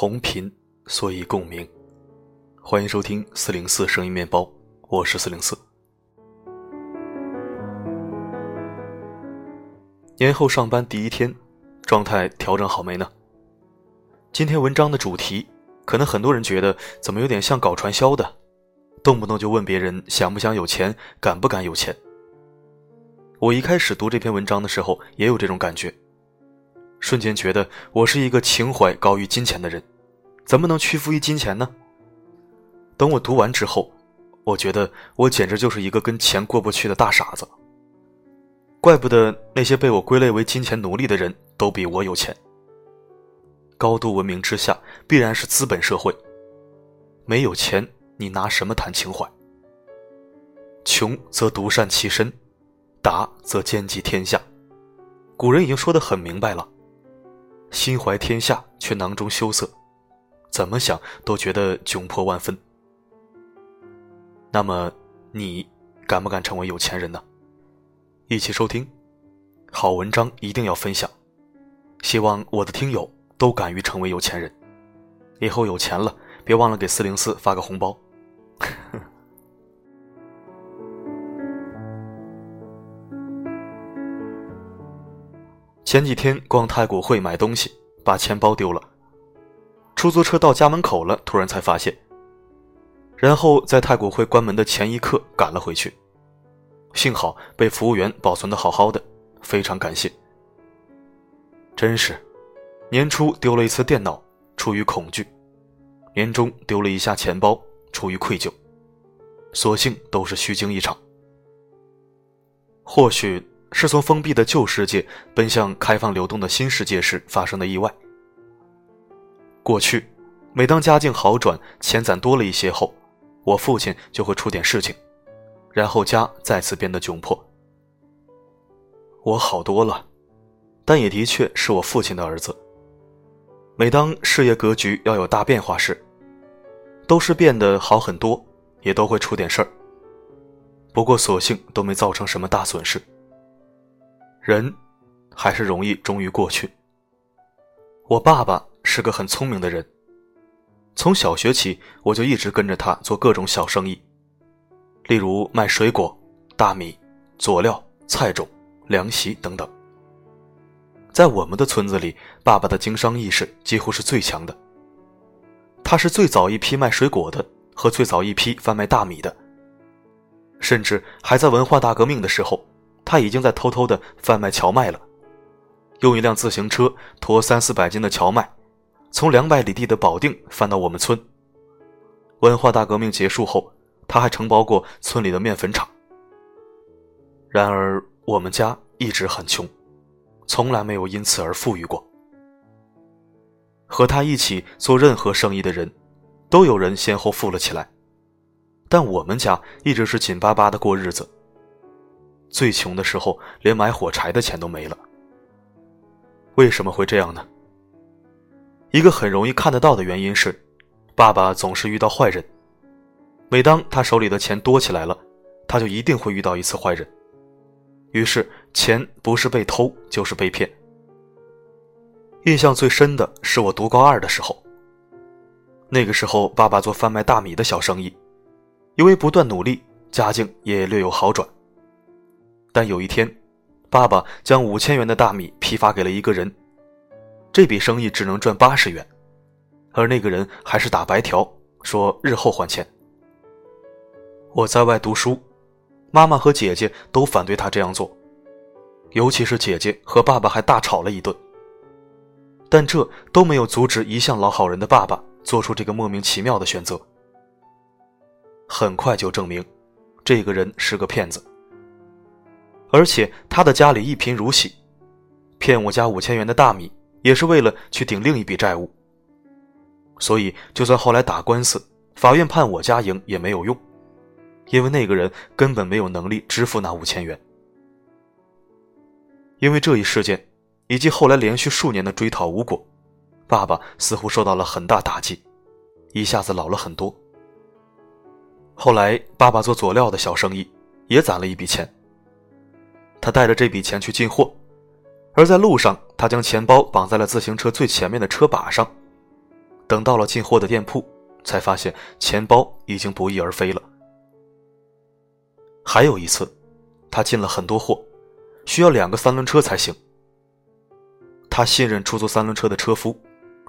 同频，所以共鸣。欢迎收听四零四声音面包，我是四零四。年后上班第一天，状态调整好没呢？今天文章的主题，可能很多人觉得怎么有点像搞传销的，动不动就问别人想不想有钱，敢不敢有钱。我一开始读这篇文章的时候，也有这种感觉。瞬间觉得我是一个情怀高于金钱的人，怎么能屈服于金钱呢？等我读完之后，我觉得我简直就是一个跟钱过不去的大傻子。怪不得那些被我归类为金钱奴隶的人都比我有钱。高度文明之下，必然是资本社会。没有钱，你拿什么谈情怀？穷则独善其身，达则兼济天下。古人已经说得很明白了。心怀天下却囊中羞涩，怎么想都觉得窘迫万分。那么，你敢不敢成为有钱人呢？一起收听，好文章一定要分享。希望我的听友都敢于成为有钱人。以后有钱了，别忘了给四零四发个红包。前几天逛太古汇买东西，把钱包丢了。出租车到家门口了，突然才发现。然后在太古汇关门的前一刻赶了回去，幸好被服务员保存的好好的，非常感谢。真是，年初丢了一次电脑，出于恐惧；年终丢了一下钱包，出于愧疚。所幸都是虚惊一场。或许。是从封闭的旧世界奔向开放流动的新世界时发生的意外。过去，每当家境好转、钱攒多了一些后，我父亲就会出点事情，然后家再次变得窘迫。我好多了，但也的确是我父亲的儿子。每当事业格局要有大变化时，都是变得好很多，也都会出点事儿。不过，所幸都没造成什么大损失。人，还是容易忠于过去。我爸爸是个很聪明的人，从小学起我就一直跟着他做各种小生意，例如卖水果、大米、佐料、菜种、凉席等等。在我们的村子里，爸爸的经商意识几乎是最强的。他是最早一批卖水果的，和最早一批贩卖大米的，甚至还在文化大革命的时候。他已经在偷偷的贩卖荞麦了，用一辆自行车驮三四百斤的荞麦，从两百里地的保定翻到我们村。文化大革命结束后，他还承包过村里的面粉厂。然而，我们家一直很穷，从来没有因此而富裕过。和他一起做任何生意的人，都有人先后富了起来，但我们家一直是紧巴巴的过日子。最穷的时候，连买火柴的钱都没了。为什么会这样呢？一个很容易看得到的原因是，爸爸总是遇到坏人。每当他手里的钱多起来了，他就一定会遇到一次坏人。于是，钱不是被偷，就是被骗。印象最深的是我读高二的时候。那个时候，爸爸做贩卖大米的小生意，因为不断努力，家境也略有好转。但有一天，爸爸将五千元的大米批发给了一个人，这笔生意只能赚八十元，而那个人还是打白条，说日后还钱。我在外读书，妈妈和姐姐都反对他这样做，尤其是姐姐和爸爸还大吵了一顿。但这都没有阻止一向老好人的爸爸做出这个莫名其妙的选择。很快就证明，这个人是个骗子。而且他的家里一贫如洗，骗我家五千元的大米也是为了去顶另一笔债务。所以，就算后来打官司，法院判我家赢也没有用，因为那个人根本没有能力支付那五千元。因为这一事件，以及后来连续数年的追讨无果，爸爸似乎受到了很大打击，一下子老了很多。后来，爸爸做佐料的小生意，也攒了一笔钱。他带着这笔钱去进货，而在路上，他将钱包绑在了自行车最前面的车把上。等到了进货的店铺，才发现钱包已经不翼而飞了。还有一次，他进了很多货，需要两个三轮车才行。他信任出租三轮车的车夫，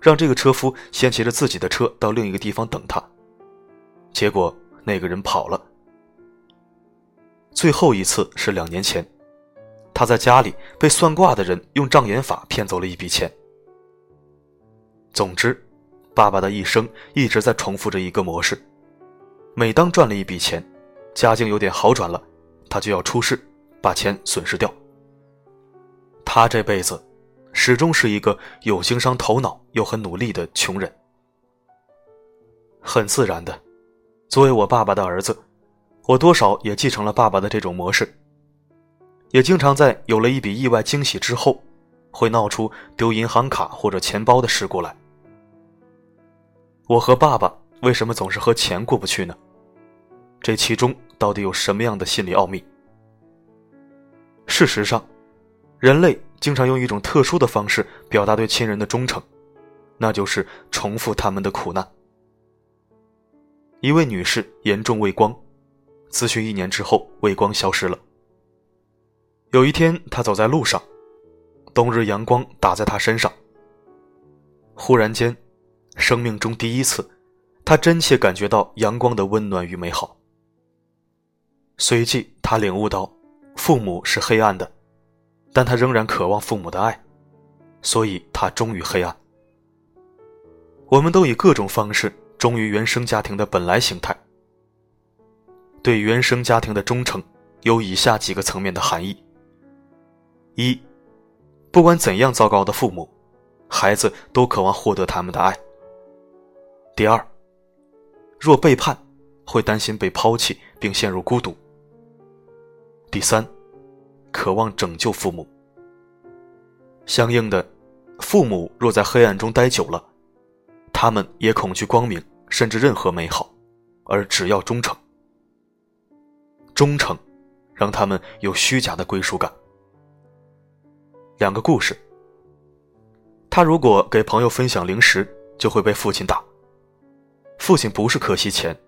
让这个车夫先骑着自己的车到另一个地方等他。结果那个人跑了。最后一次是两年前，他在家里被算卦的人用障眼法骗走了一笔钱。总之，爸爸的一生一直在重复着一个模式：每当赚了一笔钱，家境有点好转了，他就要出事，把钱损失掉。他这辈子。始终是一个有经商头脑又很努力的穷人。很自然的，作为我爸爸的儿子，我多少也继承了爸爸的这种模式。也经常在有了一笔意外惊喜之后，会闹出丢银行卡或者钱包的事故来。我和爸爸为什么总是和钱过不去呢？这其中到底有什么样的心理奥秘？事实上，人类。经常用一种特殊的方式表达对亲人的忠诚，那就是重复他们的苦难。一位女士严重畏光，咨询一年之后，畏光消失了。有一天，他走在路上，冬日阳光打在他身上。忽然间，生命中第一次，他真切感觉到阳光的温暖与美好。随即，他领悟到，父母是黑暗的。但他仍然渴望父母的爱，所以他忠于黑暗。我们都以各种方式忠于原生家庭的本来形态。对原生家庭的忠诚有以下几个层面的含义：一，不管怎样糟糕的父母，孩子都渴望获得他们的爱；第二，若背叛，会担心被抛弃并陷入孤独；第三。渴望拯救父母。相应的，父母若在黑暗中待久了，他们也恐惧光明，甚至任何美好，而只要忠诚。忠诚，让他们有虚假的归属感。两个故事。他如果给朋友分享零食，就会被父亲打。父亲不是可惜钱，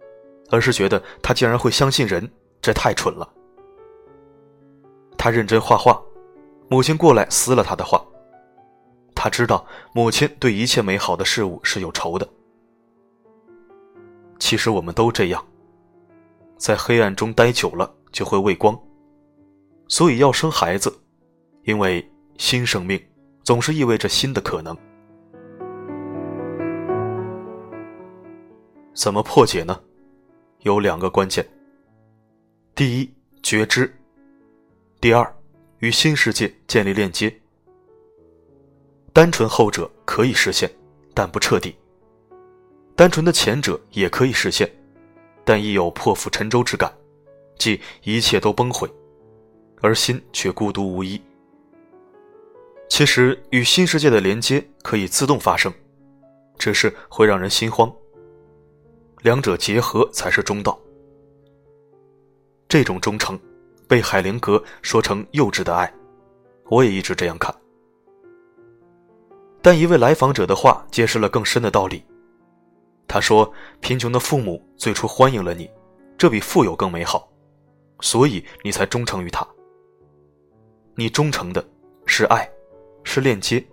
而是觉得他竟然会相信人，这太蠢了。他认真画画，母亲过来撕了他的画。他知道母亲对一切美好的事物是有仇的。其实我们都这样，在黑暗中待久了就会畏光，所以要生孩子，因为新生命总是意味着新的可能。怎么破解呢？有两个关键。第一，觉知。第二，与新世界建立链接。单纯后者可以实现，但不彻底；单纯的前者也可以实现，但亦有破釜沉舟之感，即一切都崩毁，而心却孤独无依。其实，与新世界的连接可以自动发生，只是会让人心慌。两者结合才是中道。这种忠诚。被海灵格说成幼稚的爱，我也一直这样看。但一位来访者的话揭示了更深的道理。他说：“贫穷的父母最初欢迎了你，这比富有更美好，所以你才忠诚于他。你忠诚的是爱，是链接，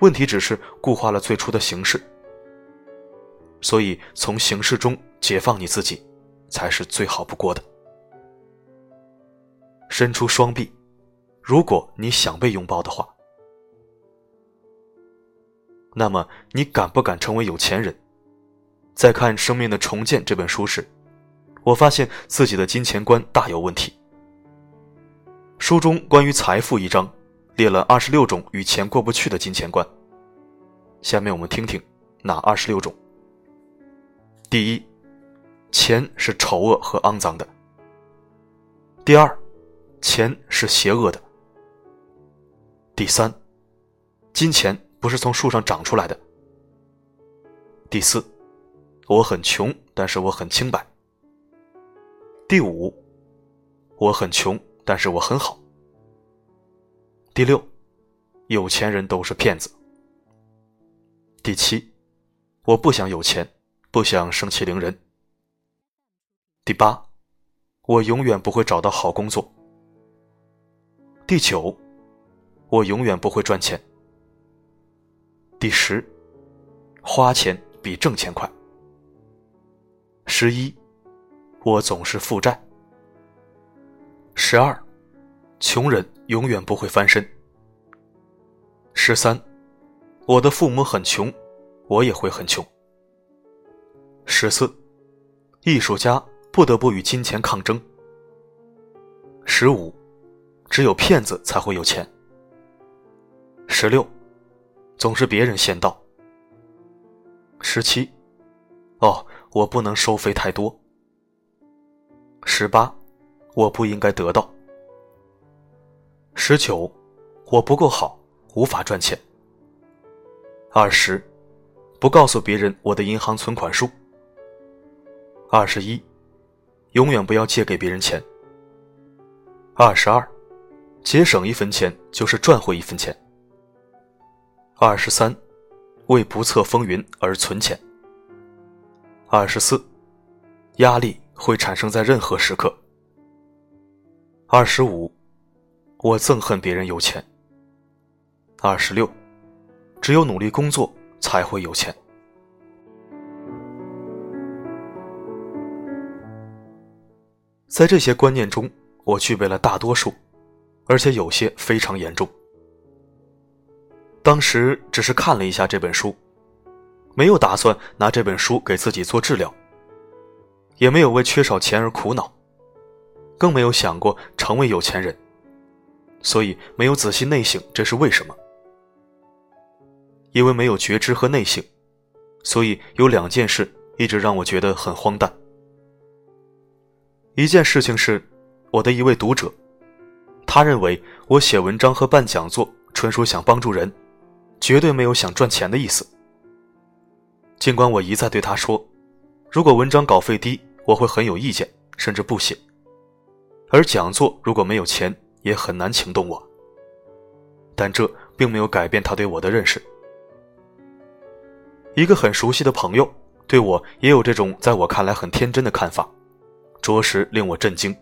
问题只是固化了最初的形式。所以从形式中解放你自己，才是最好不过的。”伸出双臂，如果你想被拥抱的话，那么你敢不敢成为有钱人？在看《生命的重建》这本书时，我发现自己的金钱观大有问题。书中关于财富一章列了二十六种与钱过不去的金钱观。下面我们听听哪二十六种。第一，钱是丑恶和肮脏的。第二。钱是邪恶的。第三，金钱不是从树上长出来的。第四，我很穷，但是我很清白。第五，我很穷，但是我很好。第六，有钱人都是骗子。第七，我不想有钱，不想盛气凌人。第八，我永远不会找到好工作。第九，我永远不会赚钱。第十，花钱比挣钱快。十一，我总是负债。十二，穷人永远不会翻身。十三，我的父母很穷，我也会很穷。十四，艺术家不得不与金钱抗争。十五，只有骗子才会有钱。十六，总是别人先到。十七，哦。我不能收费太多。十八，我不应该得到。十九，我不够好，无法赚钱。二十，不告诉别人我的银行存款数。二十一，永远不要借给别人钱。二十二，节省一分钱就是赚回一分钱。二十三，为不测风云而存钱。二十四，压力会产生在任何时刻。二十五，我憎恨别人有钱。二十六，只有努力工作才会有钱。在这些观念中，我具备了大多数，而且有些非常严重。当时只是看了一下这本书。没有打算拿这本书给自己做治疗，也没有为缺少钱而苦恼，更没有想过成为有钱人，所以没有仔细内省这是为什么。因为没有觉知和内省，所以有两件事一直让我觉得很荒诞。一件事情是，我的一位读者，他认为我写文章和办讲座纯属想帮助人，绝对没有想赚钱的意思。尽管我一再对他说，如果文章稿费低，我会很有意见，甚至不写；而讲座如果没有钱，也很难请动我。但这并没有改变他对我的认识。一个很熟悉的朋友对我也有这种在我看来很天真的看法，着实令我震惊。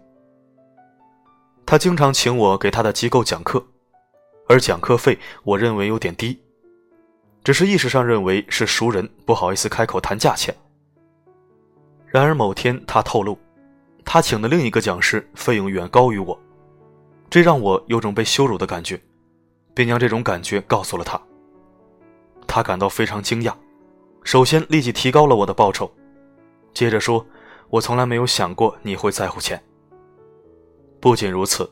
他经常请我给他的机构讲课，而讲课费我认为有点低。只是意识上认为是熟人，不好意思开口谈价钱。然而某天他透露，他请的另一个讲师费用远高于我，这让我有种被羞辱的感觉，并将这种感觉告诉了他。他感到非常惊讶，首先立即提高了我的报酬，接着说：“我从来没有想过你会在乎钱。”不仅如此，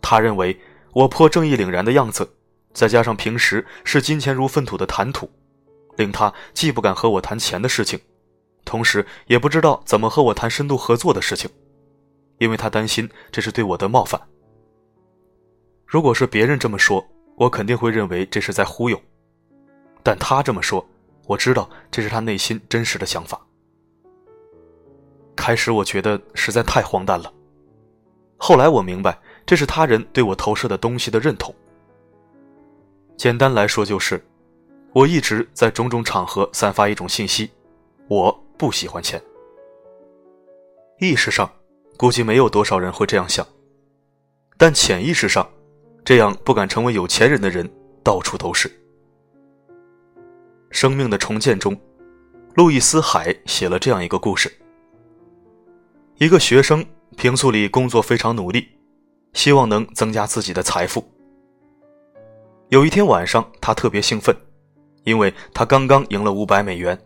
他认为我颇正义凛然的样子。再加上平时视金钱如粪土的谈吐，令他既不敢和我谈钱的事情，同时也不知道怎么和我谈深度合作的事情，因为他担心这是对我的冒犯。如果是别人这么说，我肯定会认为这是在忽悠，但他这么说，我知道这是他内心真实的想法。开始我觉得实在太荒诞了，后来我明白这是他人对我投射的东西的认同。简单来说就是，我一直在种种场合散发一种信息：我不喜欢钱。意识上，估计没有多少人会这样想，但潜意识上，这样不敢成为有钱人的人到处都是。《生命的重建》中，路易斯·海写了这样一个故事：一个学生平素里工作非常努力，希望能增加自己的财富。有一天晚上，他特别兴奋，因为他刚刚赢了五百美元。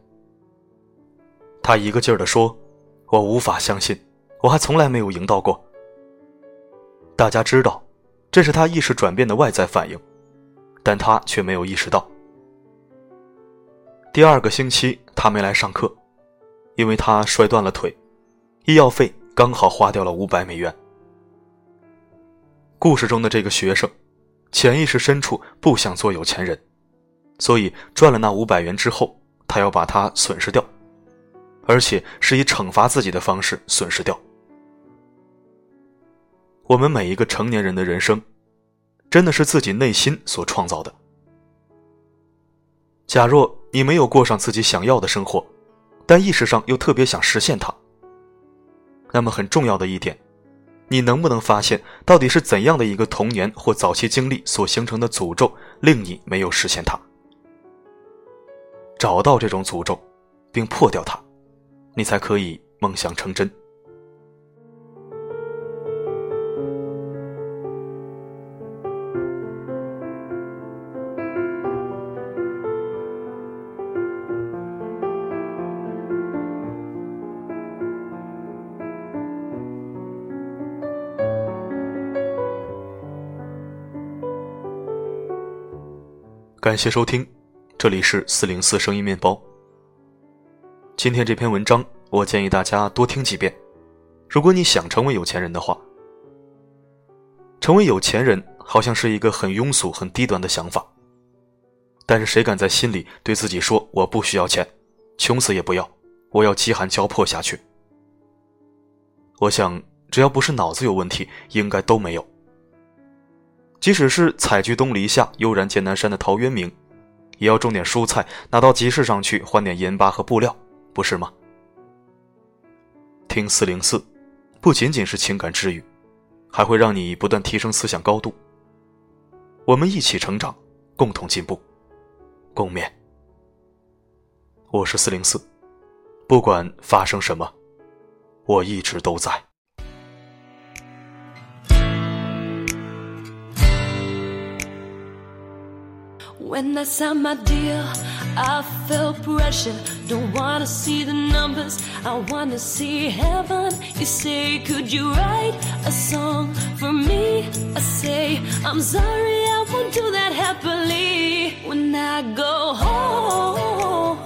他一个劲儿地说：“我无法相信，我还从来没有赢到过。”大家知道，这是他意识转变的外在反应，但他却没有意识到。第二个星期，他没来上课，因为他摔断了腿，医药费刚好花掉了五百美元。故事中的这个学生。潜意识深处不想做有钱人，所以赚了那五百元之后，他要把它损失掉，而且是以惩罚自己的方式损失掉。我们每一个成年人的人生，真的是自己内心所创造的。假若你没有过上自己想要的生活，但意识上又特别想实现它。那么很重要的一点，你能不能发现到底是怎样的一个童年或早期经历所形成的诅咒，令你没有实现它？找到这种诅咒，并破掉它，你才可以梦想成真。感谢收听，这里是四零四声音面包。今天这篇文章，我建议大家多听几遍。如果你想成为有钱人的话，成为有钱人好像是一个很庸俗、很低端的想法。但是谁敢在心里对自己说：“我不需要钱，穷死也不要，我要饥寒交迫下去？”我想，只要不是脑子有问题，应该都没有。即使是采菊东篱下，悠然见南山的陶渊明，也要种点蔬菜，拿到集市上去换点盐巴和布料，不是吗？听四零四，不仅仅是情感治愈，还会让你不断提升思想高度。我们一起成长，共同进步，共勉。我是四零四，不管发生什么，我一直都在。When I signed my deal, I felt pressure. Don't wanna see the numbers, I wanna see heaven. You say, Could you write a song for me? I say, I'm sorry, I won't do that happily. When I go home,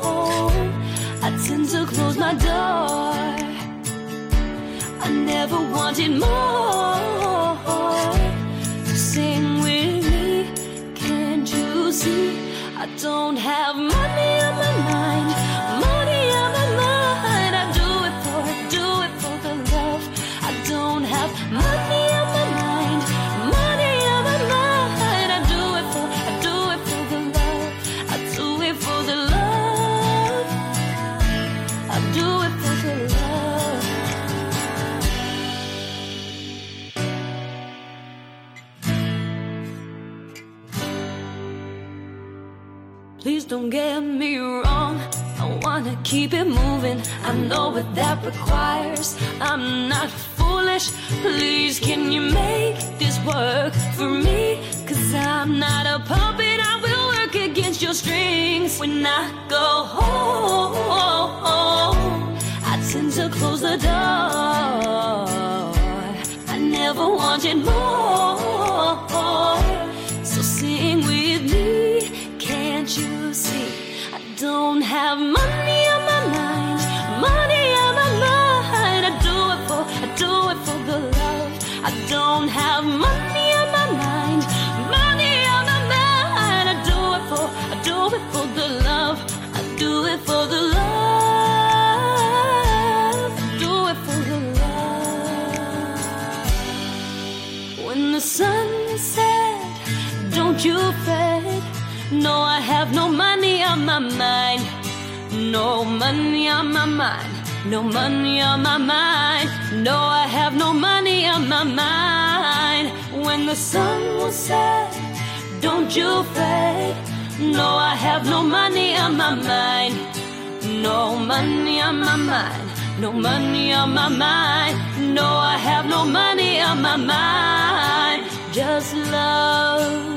I tend to close my door. I never wanted more Please don't get me wrong. I wanna keep it moving. I know what that requires. I'm not foolish. Please, can you make this work for me? Cause I'm not a puppet. I will work against your strings. When I go home, I tend to close the door. I never wanted more. Have money on my mind, money on my mind. I do it for, I do it for the love. I do it for the love. I do it for the love. When the sun is set, don't you fret. No, I have no money on my mind. No money on my mind. No money on my mind. No, I have no money on my mind. When the sun will set, don't you fret. No, I have no money on my mind. No money on my mind. No money on my mind. No, I have no money on my mind. Just love.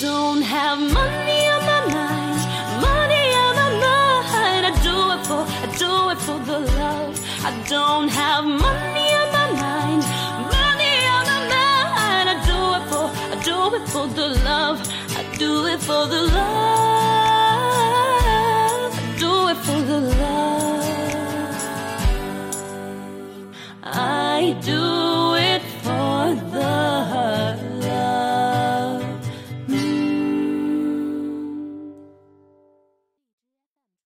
Don't have money on my mind, money on my mind. I do it for, I do it for the love. I don't have money on my mind, money on my mind. I do it for, I do it for the love. I do it for the love.